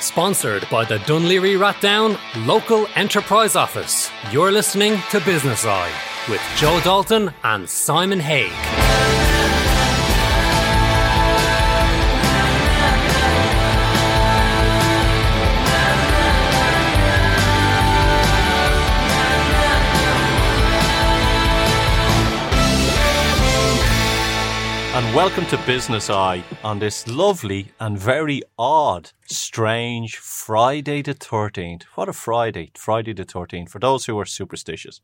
Sponsored by the Dún Laoghaire Rathdown Local Enterprise Office. You're listening to Business Eye with Joe Dalton and Simon Haig. And welcome to Business Eye on this lovely and very odd, strange Friday the 13th. What a Friday, Friday the 13th, for those who are superstitious.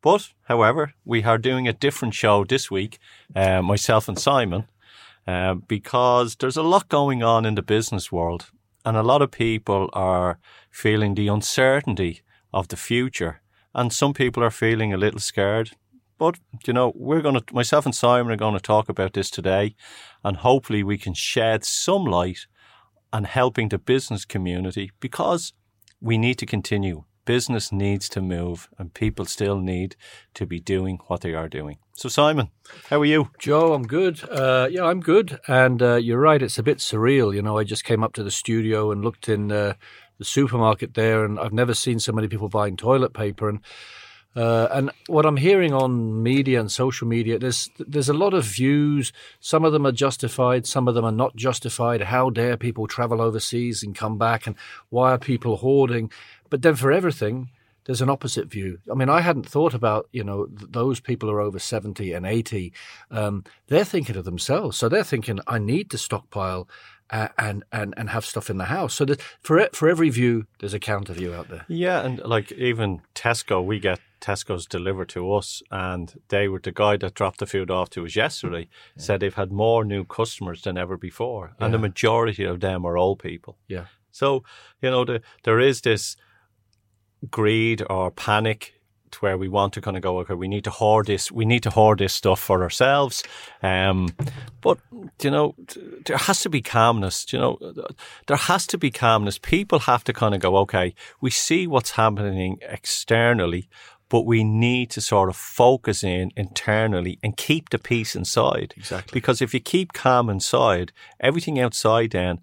But, however, we are doing a different show this week, uh, myself and Simon, uh, because there's a lot going on in the business world, and a lot of people are feeling the uncertainty of the future, and some people are feeling a little scared. But, you know, we're going to, myself and Simon are going to talk about this today, and hopefully we can shed some light on helping the business community because we need to continue. Business needs to move, and people still need to be doing what they are doing. So, Simon, how are you? Joe, I'm good. Uh, yeah, I'm good. And uh, you're right, it's a bit surreal. You know, I just came up to the studio and looked in uh, the supermarket there, and I've never seen so many people buying toilet paper. And uh, and what I'm hearing on media and social media, there's there's a lot of views. Some of them are justified, some of them are not justified. How dare people travel overseas and come back? And why are people hoarding? But then for everything, there's an opposite view. I mean, I hadn't thought about you know th- those people are over seventy and eighty. Um, they're thinking of themselves, so they're thinking, I need to stockpile Uh, and and and have stuff in the house. So that for for every view, there's a counter view out there. Yeah, and like even Tesco, we get Tesco's delivered to us, and they were the guy that dropped the food off to us yesterday. Yeah. Said they've had more new customers than ever before, and the majority of them are old people. Yeah. So you know, the, there is this greed or panic where we want to kind of go, okay, we need to hoard this, we need to hoard this stuff for ourselves. Um, but, you know, there has to be calmness, you know, there has to be calmness. People have to kind of go, okay, we see what's happening externally, but we need to sort of focus in internally and keep the peace inside. Exactly. Because if you keep calm inside, everything outside then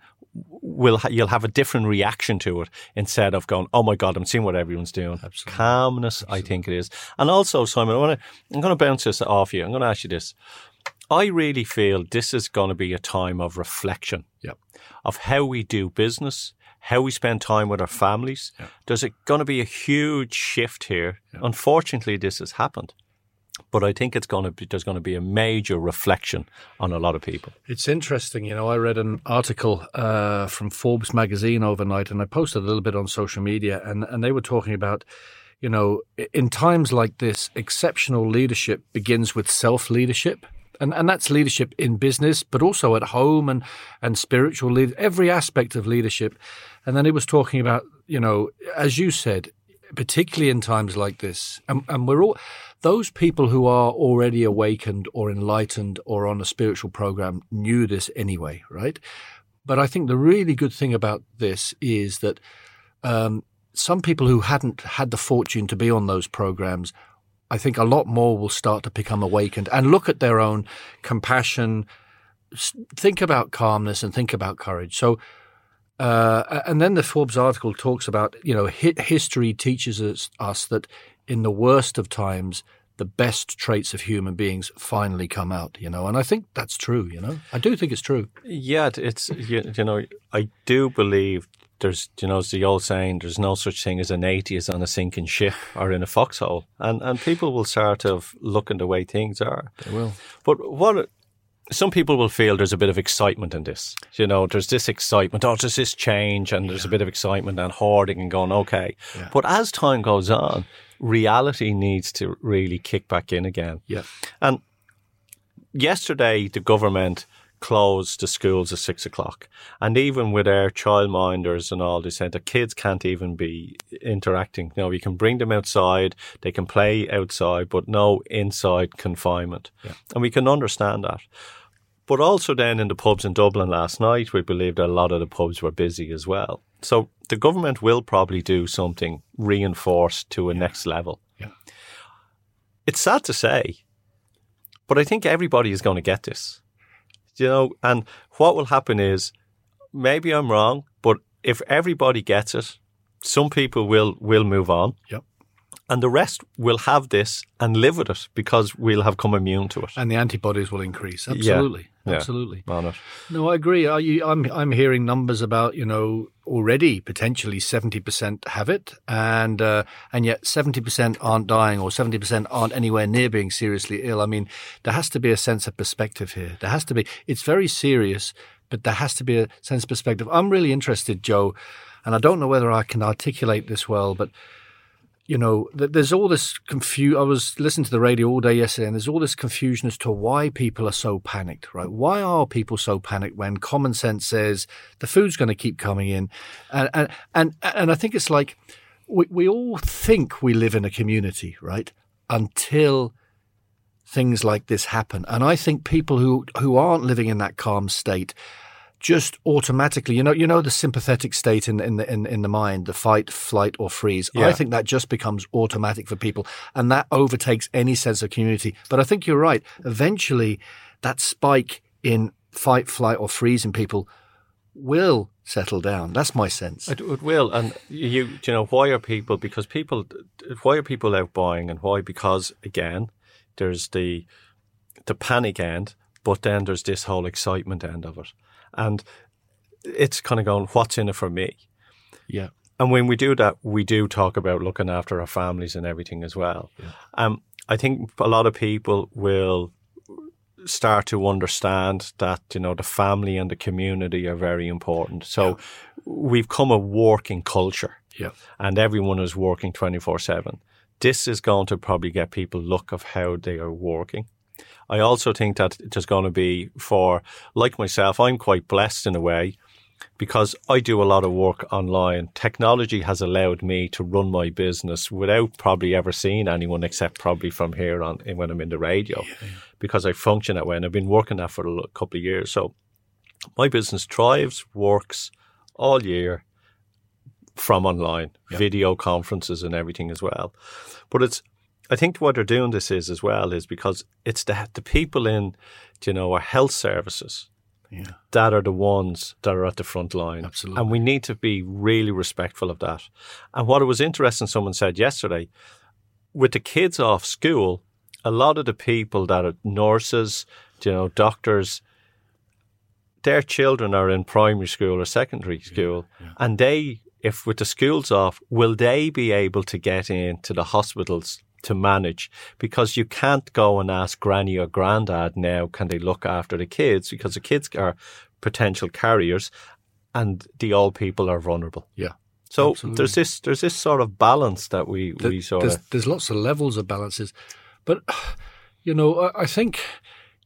will ha- you'll have a different reaction to it instead of going, "Oh my God, I'm seeing what everyone's doing." Absolutely. Calmness, Absolutely. I think it is. And also, Simon, I want to I'm going to bounce this off you. I'm going to ask you this. I really feel this is going to be a time of reflection Yep. of how we do business, how we spend time with our families. Yeah. There's a, going to be a huge shift here. Unfortunately, this has happened. But I think it's going to be, there's going to be a major reflection on a lot of people. It's interesting. You know, I read an article uh, from Forbes magazine overnight, and I posted a little bit on social media, and, and they were talking about, you know, in times like this, exceptional leadership begins with self leadership. And, and that's leadership in business, but also at home and, and spiritual lead, every aspect of leadership. And then he was talking about, you know, as you said, particularly in times like this, and, and we're all those people who are already awakened or enlightened or on a spiritual program knew this anyway, right? But I think the really good thing about this is that um, some people who hadn't had the fortune to be on those programs, I think a lot more will start to become awakened and look at their own compassion, think about calmness, and think about courage. So. Uh, and then the Forbes article talks about, you know, hi- history teaches us, us that in the worst of times, the best traits of human beings finally come out, you know, and I think that's true, you know. I do think it's true. Yeah, it's you, you know I do believe there's you know it's the old saying there's no such thing as an atheist on a sinking ship or in a foxhole, and and people will start of looking the way things are. They will. But what some people will feel there's a bit of excitement in this. You know, there's this excitement. Oh, there's this change, and there's a bit of excitement and hoarding and going okay. Yeah. But as time goes on, reality needs to really kick back in again. Yeah. And yesterday, the government closed the schools at six o'clock. And even with our childminders and all, they said the kids can't even be interacting. You know, you can bring them outside, they can play outside, but no inside confinement. Yeah. And we can understand that. But also then in the pubs in Dublin last night, we believe that a lot of the pubs were busy as well. So the government will probably do something reinforced to a next level. Yeah. It's sad to say, but I think everybody is going to get this. You know, and what will happen is maybe I'm wrong, but if everybody gets it, some people will will move on. Yep. And the rest will have this and live with it because we'll have come immune to it. And the antibodies will increase. Absolutely. Yeah. Absolutely. On it. No, I agree. You, I'm I'm hearing numbers about you know already potentially seventy percent have it, and uh, and yet seventy percent aren't dying, or seventy percent aren't anywhere near being seriously ill. I mean, there has to be a sense of perspective here. There has to be. It's very serious, but there has to be a sense of perspective. I'm really interested, Joe, and I don't know whether I can articulate this well, but you know, there's all this confusion. I was listening to the radio all day yesterday, and there's all this confusion as to why people are so panicked, right? Why are people so panicked when common sense says the food's going to keep coming in, and and and, and I think it's like we we all think we live in a community, right? Until things like this happen, and I think people who who aren't living in that calm state just automatically, you know, you know the sympathetic state in in the in, in the mind, the fight, flight, or freeze. Yeah. I think that just becomes automatic for people, and that overtakes any sense of community. But I think you're right. Eventually, that spike in fight, flight, or freeze in people will settle down. That's my sense. It, it will, and you, you know, why are people? Because people, why are people out buying, and why? Because again, there's the the panic end, but then there's this whole excitement end of it. And it's kind of going, what's in it for me? Yeah. And when we do that, we do talk about looking after our families and everything as well. Yeah. Um, I think a lot of people will start to understand that you know the family and the community are very important. So Yeah. we've come a working culture, Yeah. and everyone is working twenty four seven. This is going to probably get people look of how they are working. I also think that there's going to be for like myself, I'm quite blessed in a way because I do a lot of work online. Technology has allowed me to run my business without probably ever seeing anyone except probably from here on eh, when I'm in the radio because I function that way and I've been working that for a couple of years. So my business thrives, works all year from online, Yeah. video conferences and everything as well. But it's I think what they're doing this is as well is because it's the the people in you know our health services Yeah. that are the ones that are at the front line. Absolutely. And we need to be really respectful of that. And what it was interesting, someone said yesterday, with the kids off school, a lot of the people that are nurses, you know, doctors, their children are in primary school or secondary school. And they, if with the schools off, will they be able to get into the hospitals to manage? Because you can't go and ask granny or granddad now, can they look after the kids? Because the kids are potential carriers and the old people are vulnerable. Yeah. So Absolutely. there's this there's this sort of balance that we, we sort there's, of there's lots of levels of balances, but you know, I, I think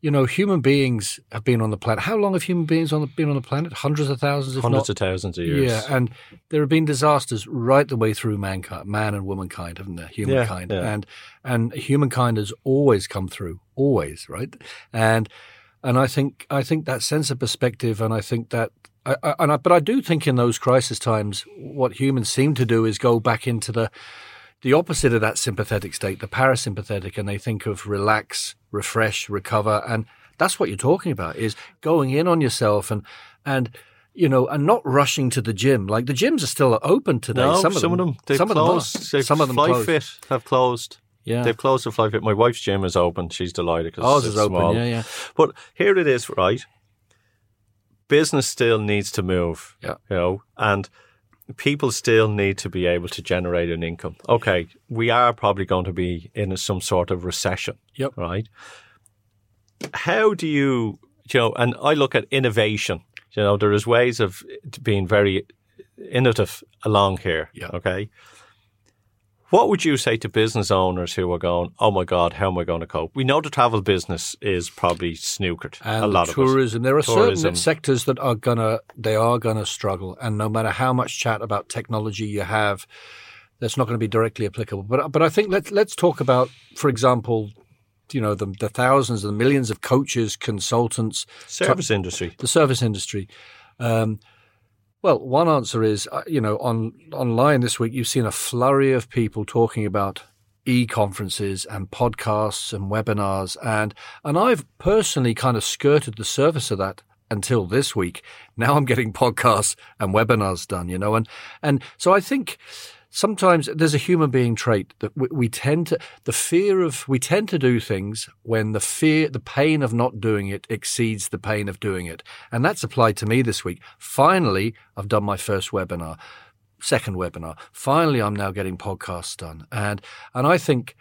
you know human beings have been on the planet. How long have human beings on the, been on the planet? Hundreds of thousands, if hundreds not. of thousands of years. Yeah, and there have been disasters right the way through mankind, man and womankind, haven't there? Humankind, yeah. and and humankind has always come through, always, right? And and I think I think that sense of perspective, and I think that. I, I, and I, but I do think in those crisis times, what humans seem to do is go back into the the opposite of that sympathetic state, the parasympathetic, and they think of relax, refresh, recover, and that's what you're talking about is going in on yourself and and you know and not rushing to the gym. Like the gyms are still open today. No, some of them, they've some closed. of them, are. Some of them Fly closed. Fit have closed. Yeah, They've closed the Fly Fit. My wife's gym is open. She's delighted because ours it's is open. small. Yeah, yeah. But here it is, right? Business still needs to move. Yeah. You know, and people still need to be able to generate an income. Okay, we are probably going to be in some sort of recession. Yep. Right. How do you, you know, and I look at innovation. You know, there is ways of being very innovative along here. Yeah. Okay. What would you say to business owners who are going, "Oh my God, how am I going to cope?" We know the travel business is probably snookered and a lot of it. tourism. There are Tourism. certain sectors that are gonna they are gonna struggle, and no matter how much chat about technology you have, that's not going to be directly applicable. But but I think let's let's talk about, for example, you know the the thousands and millions of coaches, consultants, Service industry. the service industry. Um, well, one answer is, uh, you know, on online this week, you've seen a flurry of people talking about e-conferences and podcasts and webinars, and and I've personally kind of skirted the surface of that until this week. Now I'm getting podcasts and webinars done, you know, and, and so I think sometimes there's a human being trait that we, we, tend to the fear of we tend to do things when the fear the pain of not doing it exceeds the pain of doing it. And that's applied to me this week. Finally i've done my first webinar second webinar. Finally i'm now getting podcasts done. And and i think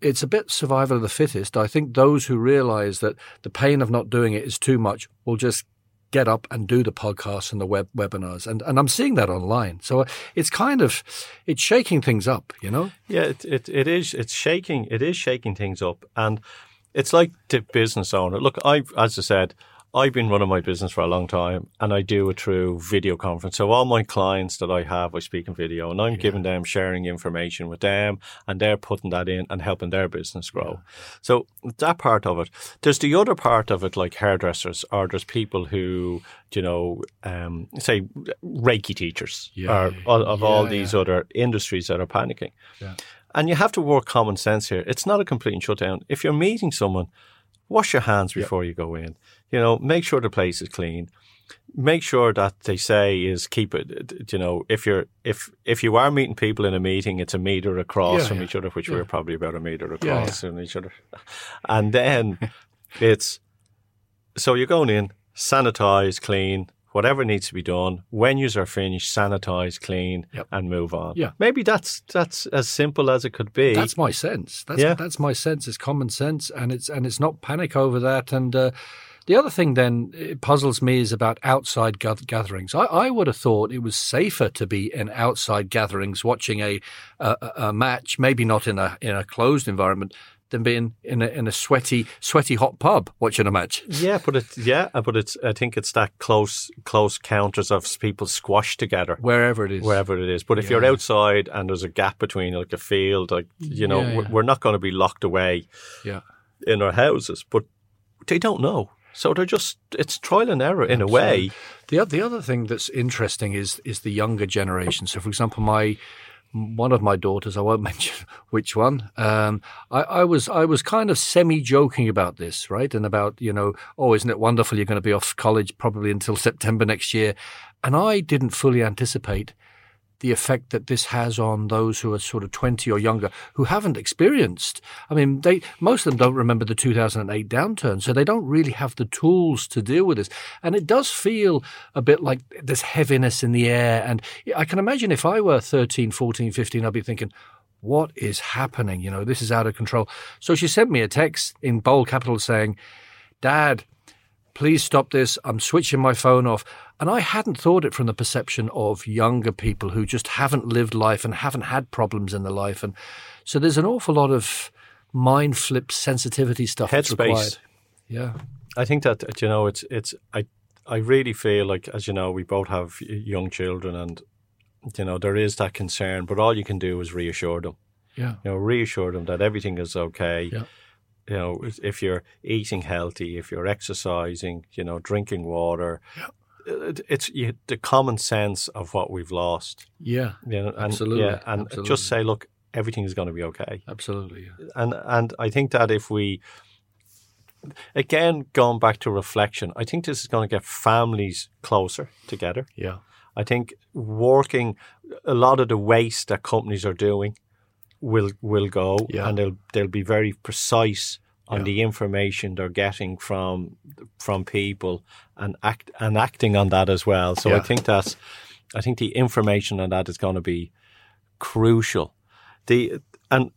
it's a bit survival of the fittest. I think those who realize that the pain of not doing it is too much will just get up and do the podcasts and the web webinars. And, and I'm seeing that online. So it's kind of, it's shaking things up, you know? Yeah, it, it, it is. It's shaking, it is shaking things up. And it's like the business owner. Look, I, as I said, I've been running my business for a long time and I do it through video conference. So all my clients that I have, I speak in video and I'm yeah. giving them sharing information with them and they're putting that in and helping their business grow. Yeah. So that part of it. There's the other part of it, like hairdressers or there's people who, you know, um, say Reiki teachers yeah. or of all these other industries that are panicking. And you have to work common sense here. It's not a complete shutdown. If you're meeting someone, wash your hands before you go in. You know, make sure the place is clean. Make sure that they say is keep it. You know, if you're if if you are meeting people in a meeting, it's a meter across yeah, from yeah. each other, which yeah. we're probably about a meter across from each other, and then it's so you're going in, sanitize, clean, whatever needs to be done. When you are finished, sanitize, clean, yep. and move on. Yeah, maybe that's that's as simple as it could be. That's my sense. That's yeah. that's my sense. It's common sense, and it's and it's not panic over that. And uh, the other thing then it puzzles me is about outside gatherings. I, I, would have thought it was safer to be in outside gatherings watching a, a, a match, maybe not in a in a closed environment, than being in a in a sweaty sweaty hot pub watching a match. Yeah, but it's yeah, but it's I think it's that close close counters of people squashed together wherever it is, wherever it is. But if yeah. you're outside and there's a gap between like a field, like you know, yeah, yeah. we're not going to be locked away. Yeah. In our houses, but they don't know. So they're just it's trial and error in Absolutely. a way. The the other thing that's interesting is is the younger generation. So, for example, my one of my daughters, I won't mention which one. Um, I, I, was I was kind of semi joking about this, right, and about you know, oh, isn't it wonderful? You're going to be off college probably until September next year, and I didn't fully anticipate the effect that this has on those who are sort of 20 or younger who haven't experienced. I mean, they, most of them don't remember the 2008 downturn, so they don't really have the tools to deal with this. And it does feel a bit like there's heaviness in the air. And I can imagine if I were 13, 14, 15, I'd be thinking, what is happening? You know, this is out of control. So she sent me a text in bold capitals saying, Dad, please stop this. I'm switching my phone off. And I hadn't thought it from the perception of younger people who just haven't lived life and haven't had problems in their life. And so there's an awful lot of mind flip sensitivity stuff Headspace. required. Yeah. I think that, you know, it's, it's, I, I really feel like, as you know, we both have young children and, you know, there is that concern, but all you can do is reassure them. Yeah. You know, reassure them that everything is okay. Yeah you know, if you're eating healthy, if you're exercising, you know, drinking water, it's you, the common sense of what we've lost. Yeah, you know, and, absolutely. Yeah, and absolutely. just say, look, everything is going to be okay. Absolutely. Yeah. And and I think that if we again going back to reflection, I think this is going to get families closer together. Yeah. I think working a lot of the waste that companies are doing will will go, yeah. and they'll they'll be very precise on yeah. the information they're getting from from people and act and acting on that as well. So yeah. I think that's I think the information on that is going to be crucial. The and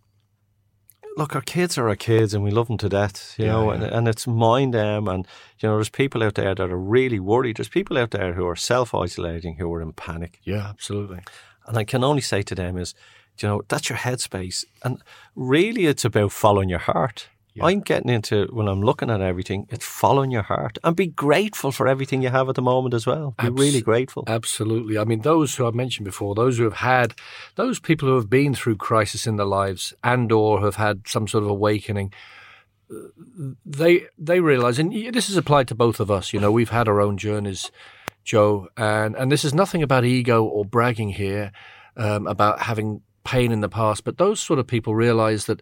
look, our kids are our kids, and we love them to death, you yeah, know, And, and it's mind them. And you know, there's people out there that are really worried. There's people out there who are self isolating, who are in panic. Yeah, absolutely. And I can only say to them is, you know, that's your headspace. And really, it's about following your heart. Yeah. I'm getting into when I'm looking at everything, it's following your heart and be grateful for everything you have at the moment as well. Be Abs- really grateful. Absolutely. I mean, those who I mentioned before, those who have had, those people who have been through crisis in their lives and or have had some sort of awakening, they they realize, and this is applied to both of us. You know, we've had our own journeys, Joe, and and this is nothing about ego or bragging here, um, about having pain in the past, but those sort of people realize that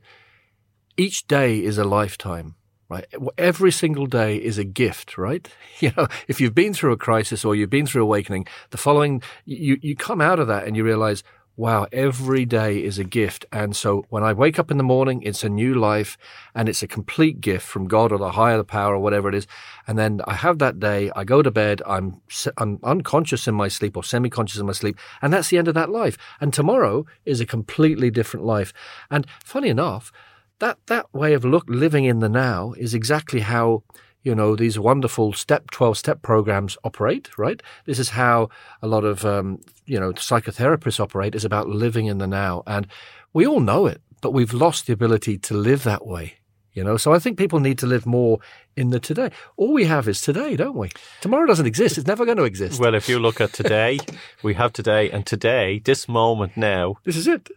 each day is a lifetime, right? Every single day is a gift, right? You know, if you've been through a crisis or you've been through awakening, the following, you, you come out of that and you realize, wow, every day is a gift. And so when I wake up in the morning, it's a new life and it's a complete gift from God or the higher power or whatever it is. And then I have that day, I go to bed, I'm, I'm unconscious in my sleep or semi conscious in my sleep. And that's the end of that life. And tomorrow is a completely different life. And funny enough, that, that way of look, living in the now is exactly how you know, these wonderful step 12 step programs operate, right? This is how a lot of, um, you know, psychotherapists operate is about living in the now. And we all know it, but we've lost the ability to live that way. You know, so I think people need to live more in the today. All we have is today, don't we? Tomorrow doesn't exist. It's never going to exist. Well, if you look at today, we have today, and today, this moment now, this is it.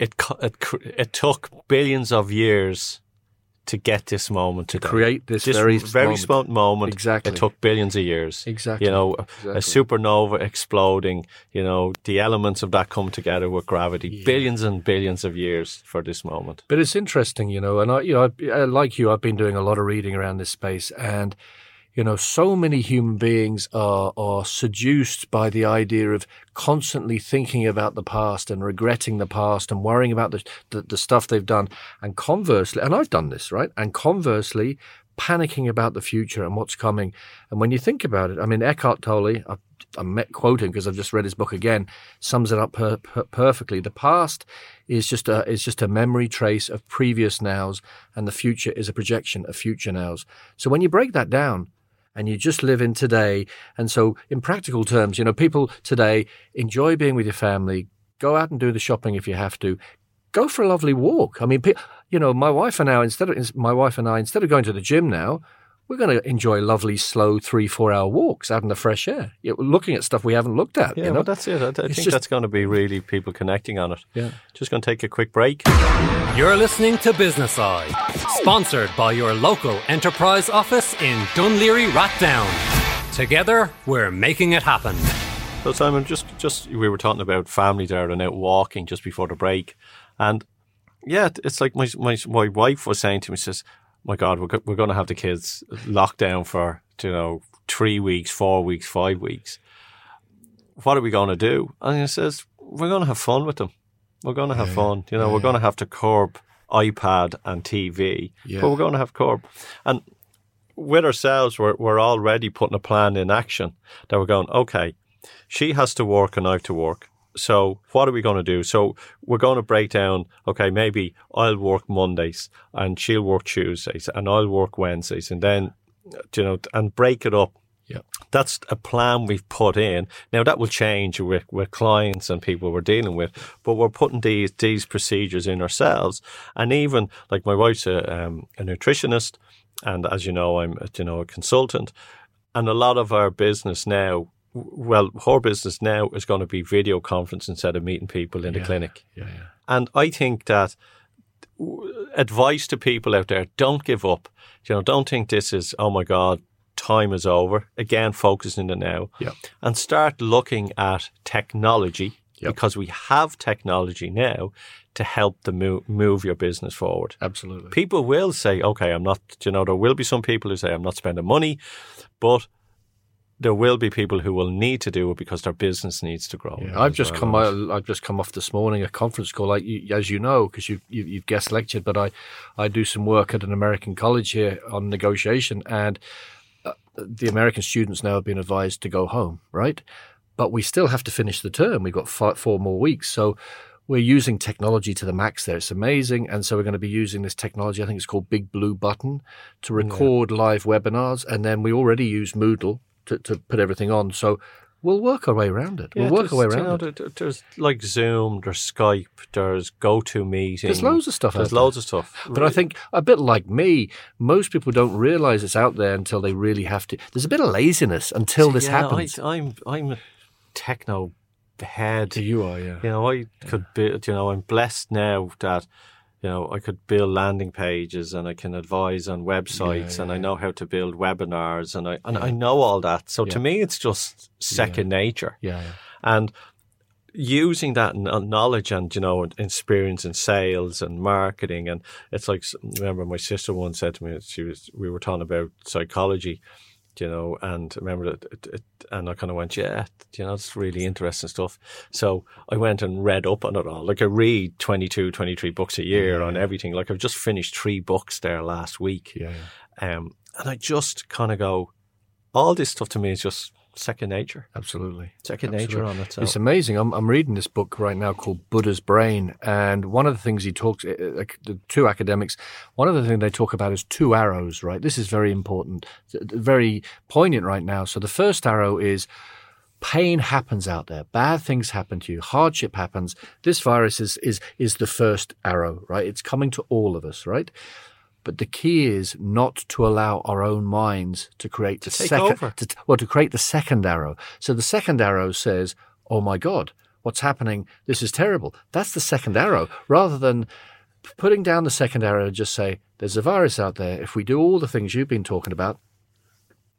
It it, it took billions of years to get this moment to create this, this very very moment. moment. Exactly, it took billions of years. Exactly, you know, exactly. a supernova exploding. You know, the elements of that come together with gravity. Yeah. Billions and billions of years for this moment. But it's interesting, you know, and I, you know, I, like you, I've been doing a lot of reading around this space and you know, so many human beings are, are seduced by the idea of constantly thinking about the past and regretting the past and worrying about the, the, the stuff they've done. And conversely, and I've done this, right? And conversely, panicking about the future and what's coming. And when you think about it, I mean, Eckhart Tolle, I'm quoting because I've just read his book again, sums it up per, per, perfectly. The past is just a is just a memory trace of previous nows, and the future is a projection of future nows. So when you break that down, and you just live in today. And so, in practical terms, you know, people today enjoy being with your family, go out and do the shopping if you have to, go for a lovely walk. I mean, you know, my wife and I, instead of my wife and I, instead of going to the gym now, we're going to enjoy lovely, slow three, four hour walks out in the fresh air, you know, looking at stuff we haven't looked at. Yeah, you know? well, that's it. I, I think just, that's going to be really people connecting on it. Yeah. Just going to take a quick break. You're listening to Business Eye, sponsored by your local enterprise office in Dún Laoghaire Rathdown. Together, we're making it happen. So, Simon, just just we were talking about family there and out walking just before the break, and yeah, it's like my my my wife was saying to me, says my God, we're, we're going to have the kids locked down for, you know, three weeks, four weeks, five weeks. What are we going to do? And he says, we're going to have fun with them. We're going to have yeah, fun. You know, yeah. we're going to have to curb iPad and TV, yeah. but we're going to have curb. And with ourselves, we're, we're already putting a plan in action that we're going, okay, she has to work and I have to work. So what are we going to do? So we're going to break down, okay, maybe I'll work Mondays and she'll work Tuesdays and I'll work Wednesdays and then, you know, and break it up. Yeah. That's a plan we've put in. Now that will change with, with clients and people we're dealing with, but we're putting these, these procedures in ourselves. And even like my wife's a, um, a nutritionist and as you know, I'm, you know, a consultant and a lot of our business now well, her business now is going to be video conference instead of meeting people in yeah, the clinic. Yeah, yeah. And I think that advice to people out there: don't give up. You know, don't think this is oh my god, time is over. Again, focus in the now, yeah. and start looking at technology yep. because we have technology now to help the move, move your business forward. Absolutely. People will say, okay, I'm not. You know, there will be some people who say I'm not spending money, but there will be people who will need to do it because their business needs to grow. Yeah, I've just well. come out, I've just come off this morning a conference call, like you, as you know, because you, you you've guest lectured, but I I do some work at an American college here on negotiation, and uh, the American students now have been advised to go home, right? But we still have to finish the term. We've got five, four more weeks, so we're using technology to the max there. It's amazing. And so we're going to be using this technology. I think it's called Big Blue Button to record yeah. live webinars. And then we already use Moodle to, to put everything on. So we'll work our way around it. We'll yeah, work our way around you know, it. There's like Zoom, there's Skype, there's GoToMeeting. There's loads of stuff. There's loads of stuff. But I think a bit like me, most people don't realize it's out there until they really have to. There's a bit of laziness until this yeah, happens. I, I'm I'm a techno head. You are, yeah. You know, I could be. You know, I'm blessed now that you know, I could build landing pages and I can advise on websites yeah, yeah, and I know how to build webinars and I and I know all that. So to me, it's just second nature. Yeah, And using that knowledge and you know experience in sales and marketing and it's like remember my sister once said to me she was we were talking about psychology you know and I remember that it, it, and I kind of went yeah you know it's really interesting stuff so I went and read up on it all like I read 22 23 books a year yeah. on everything like I've just finished three books there last week yeah, yeah. um and I just kind of go all this stuff to me is just second nature. Absolutely. Second Absolutely. nature on itself. It's amazing. I'm, I'm reading this book right now called Buddha's Brain. And one of the things he talks, uh, uh the two academics, one of the things they talk about is two arrows, right? This is very important, very poignant right now. So the first arrow is, pain happens out there. Bad things happen to you. Hardship happens. This virus is, is, is the first arrow, right? It's coming to all of us, right? But the key is not to allow our own minds to create to the second, to, well, to create the second arrow. So the second arrow says, "Oh my God, what's happening? This is terrible." That's the second arrow, rather than putting down the second arrow. And just say, "There's a virus out there. If we do all the things you've been talking about,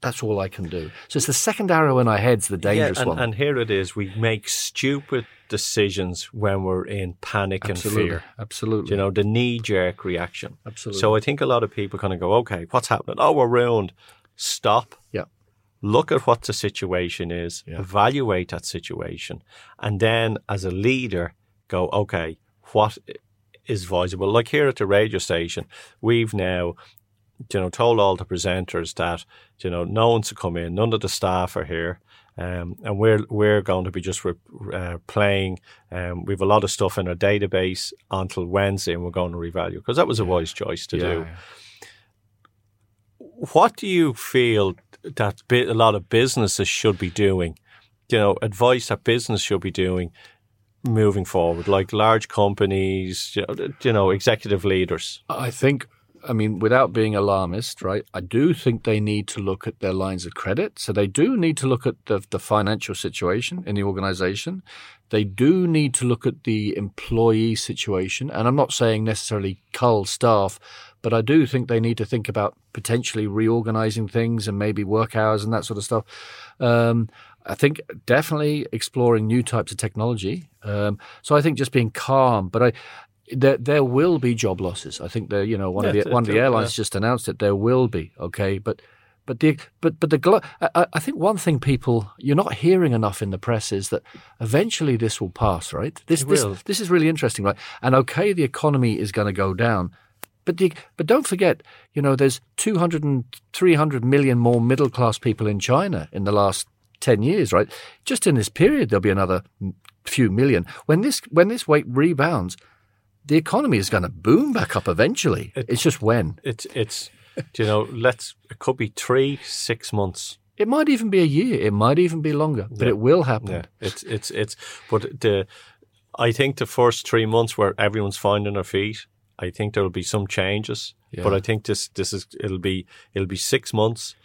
that's all I can do." So it's the second arrow in our heads, the dangerous yeah, and, one. And here it is: we make stupid decisions when we're in panic Absolutely. and fear. Absolutely. You know, the knee jerk reaction. Absolutely. So I think a lot of people kind of go, okay, what's happening? Oh, we're ruined. Stop. Yeah. Look at what the situation is, Yeah. evaluate that situation, and then as a leader, go, okay, what is visible? Like here at the radio station, we've now you know, told all the presenters that, you know, no one's to come in, none of the staff are here. Um, and we're we're going to be just re- uh, playing. Um, we have a lot of stuff in our database until Wednesday, and we're going to revalue because that was a wise choice to Yeah, do. yeah. What do you feel that bi- a lot of businesses should be doing? You know, advice that business should be doing moving forward, like large companies, you know, you know executive leaders. I think, I mean, without being alarmist, right? I do think they need to look at their lines of credit. So they do need to look at the, the financial situation in the organization. They do need to look at the employee situation. And I'm not saying necessarily cull staff, but I do think they need to think about potentially reorganizing things and maybe work hours and that sort of stuff. Um, I think definitely exploring new types of technology. Um, so I think just being calm, but I, there there will be job losses. I think there, you know, one of the one of the yeah. airlines just announced it. There will be, okay, but but the but but the I, I think one thing people you're not hearing enough in the press is that eventually this will pass, right? This this will. this is really interesting, right? And okay, the economy is going to go down. But the, but don't forget, you know, there's 200 and 300 million more middle class people in China in the last 10 years, right? Just in this period, there'll be another few million. When this when this weight rebounds, the economy is going to boom back up eventually. it's just when. It's it's you know let's it could be three six months. It might even be a year. It might even be longer, but Yeah. it will happen. Yeah, it's it's it's but the I think the first three months where everyone's finding their feet. I think there will be some changes, Yeah. but I think this this is it'll be it'll be six months.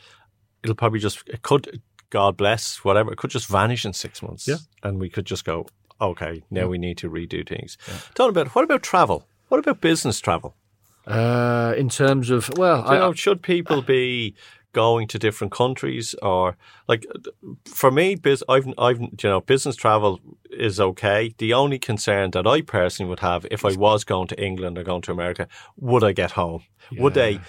It'll probably just it could God bless whatever it could just vanish in six months. Yeah. and we could just go okay now we need to redo things. Talking about what about travel? What about business travel? Uh, in terms of well, you I, know, should people be going to different countries or like for me, biz, I've, I've, you know, business travel is okay. The only concern that I personally would have if I was going to England or going to America, would I get home? Would they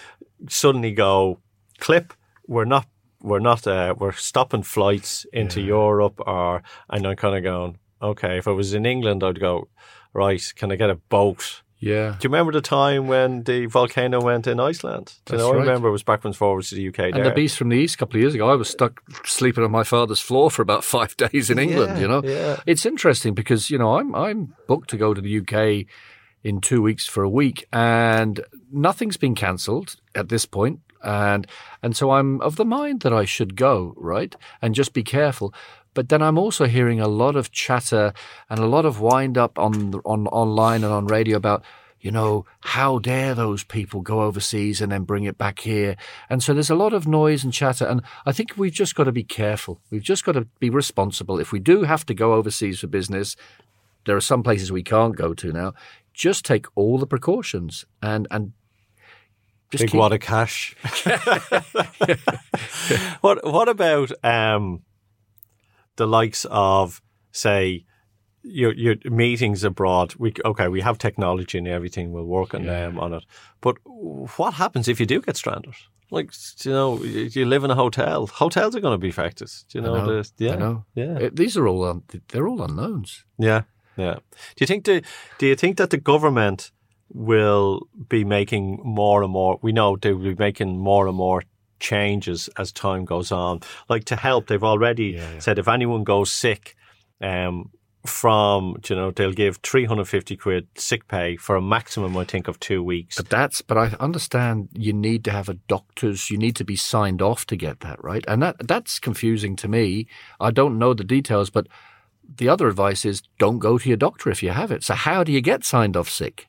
suddenly go, clip, we're not, we're not, uh, we're stopping flights into Europe or, and I'm kind of going, okay, if I was in England, I'd go, right, can I get a boat? yeah, Do you remember the time when the volcano went in Iceland? Do you That's know, I right. remember it was backwards and forwards to the UK and there. the beast from the east a couple of years ago, I was stuck sleeping on my father's floor for about five days in England. Yeah, you know, yeah. it's interesting because you know I'm I'm booked to go to the UK in two weeks for a week, and nothing's been cancelled at this point, and and so I'm of the mind that I should go right and just be careful. But then I'm also hearing a lot of chatter and a lot of wind up on on online and on radio about you know, how dare those people go overseas and then bring it back here? And so there's a lot of noise and chatter. And I think we've just got to be careful. We've just got to be responsible. If we do have to go overseas for business, there are some places we can't go to now. Just take all the precautions and, and just Big keep, wad of cash. what What about um, the likes of, say, your your meetings abroad. We okay, we have technology and everything. We'll work on Yeah. them on it. But what happens if you do get stranded? Like you know, you live in a hotel. Hotels are going to be affected. Do you know? Know. The, yeah, I know. yeah, It- these are all un- they're all unknowns. yeah, yeah. Do you think the Do you think that the government will be making more and more? We know they will be making more and more changes as time goes on. Like to help, they've already Yeah, yeah. said if anyone goes sick, um, from you know they'll give three hundred fifty quid sick pay for a maximum, I think, of two weeks. But that's but I understand you need to have a doctor's you need to be signed off to get that, right? And that that's confusing to me. I don't know the details, but the other advice is don't go to your doctor if you have it. So how do you get signed off sick?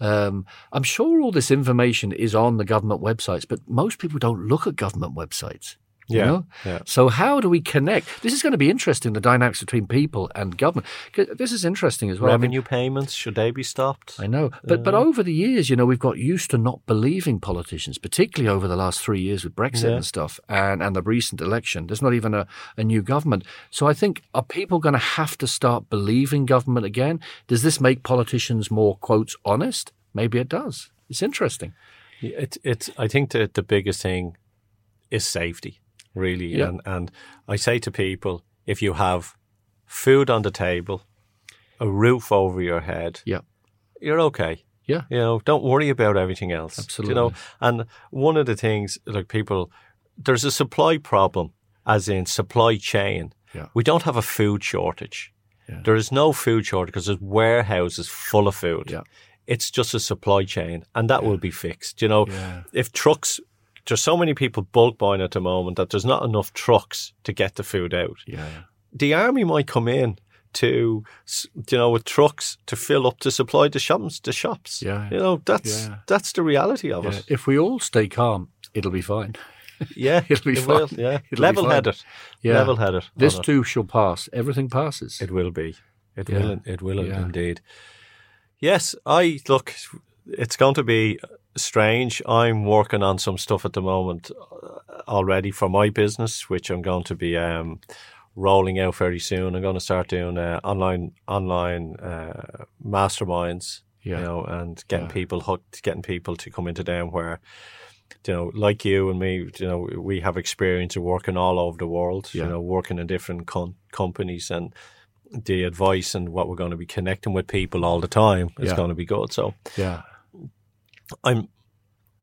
Um, I'm sure all this information is on the government websites, but most people don't look at government websites. You Yeah, know? yeah. So how do we connect? This is going to be interesting, the dynamics between people and government. This is interesting as well. I mean, Revenue payments should they be stopped? I know, but but uh, over the years, you know, we've got used to not believing politicians, particularly over the last three years with Brexit Yeah. and stuff, and and the recent election. There's not even a, a new government, so I think are people going to have to start believing government again? Does this make politicians more quotes honest? Maybe it does. It's interesting. It's it's. I think that the biggest thing is safety, really. Yeah. And and I say to people, if you have food on the table, a roof over your head, Yeah, you're okay. yeah, You know, don't worry about everything else. Absolutely. You know, and one of the things, like people, there's a supply problem, as in supply chain. Yeah. We don't have a food shortage. Yeah. There is no food shortage because there's warehouses full of food. Yeah. It's just a supply chain, and that will be fixed. You know, Yeah. if trucks, there's so many people bulk buying at the moment that there's not enough trucks to get the food out yeah, the army might come in to you know with trucks to fill up to supply the shops the shops Yeah. you know that's Yeah. that's the reality of Yeah. it If we all stay calm, it'll be fine. yeah It'll be it will, fine. yeah It'll level headed Yeah. level headed This too shall pass. Everything passes. it will be it Yeah. will it will indeed yes I look it's going to be strange I'm working on some stuff at the moment uh, already for my business which I'm going to be um rolling out very soon. I'm going to start doing uh, online online uh, masterminds, Yeah. you know, and getting Yeah. people hooked, getting people to come into them where, you know, like you and me, you know, we have experience of working all over the world, Yeah. you know, working in different com- companies and the advice and what we're going to be connecting with people all the time is Yeah. going to be good. So yeah. I'm,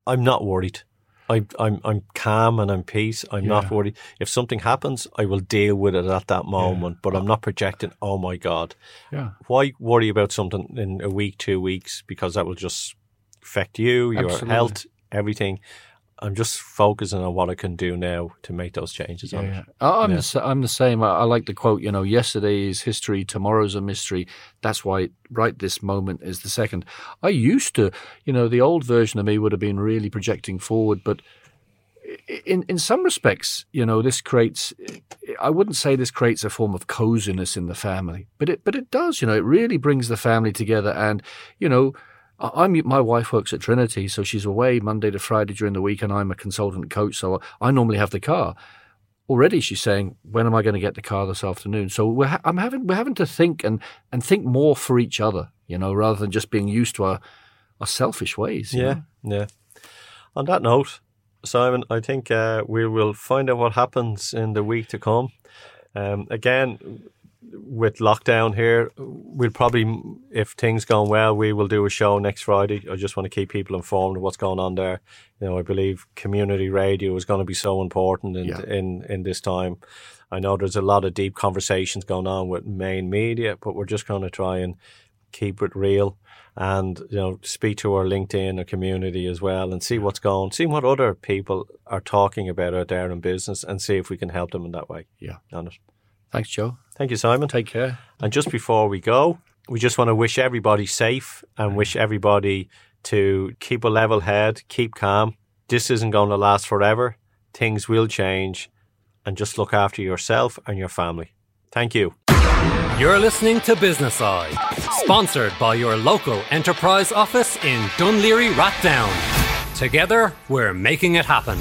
I'm not worried. I, I'm I'm calm and I'm peace. I'm Yeah. not worried. If something happens, I will deal with it at that moment. But I'm not projecting. Oh my God! Yeah. Why worry about something in a week, two weeks? Because that will just affect you, your Absolutely. health, everything. I'm just focusing on what I can do now to make those changes. Yeah, yeah. I'm Yeah. the I'm the same. I, I like the quote. You know, yesterday is history, tomorrow's a mystery. That's why right this moment is the second. I used to, you know, the old version of me would have been really projecting forward, but in in some respects, you know, this creates. I wouldn't say this creates a form of coziness in the family, but it but it does. You know, it really brings the family together, and you know. I- I'm my wife works at Trinity, so she's away Monday to Friday during the week, and I'm a consultant coach, so I normally have the car already she's saying, "When am I going to get the car this afternoon?" So we're ha- I'm having we're having to think and and think more for each other, you know, rather than just being used to our our selfish ways. Yeah, know? yeah. On that note, Simon, I think uh, we will find out what happens in the week to come. Um, again, with lockdown here, we'll probably, if things going well, we will do a show next Friday. I just want to keep people informed of what's going on there. You know, I believe community radio is going to be so important in Yeah. in, in this time. I know there's a lot of deep conversations going on with main media, but we're just going to try and keep it real and you know speak to our LinkedIn or community as well and see what's going, see what other people are talking about out there in business, and see if we can help them in that way. Yeah. On it. Thanks, Joe. Thank you, Simon. Take care. And just before we go, we just want to wish everybody safe and wish everybody to keep a level head, keep calm. This isn't going to last forever. Things will change, and just look after yourself and your family. Thank you. You're listening to Business Eye, sponsored by your local enterprise office in Dún Laoghaire Rathdown. Together, we're making it happen.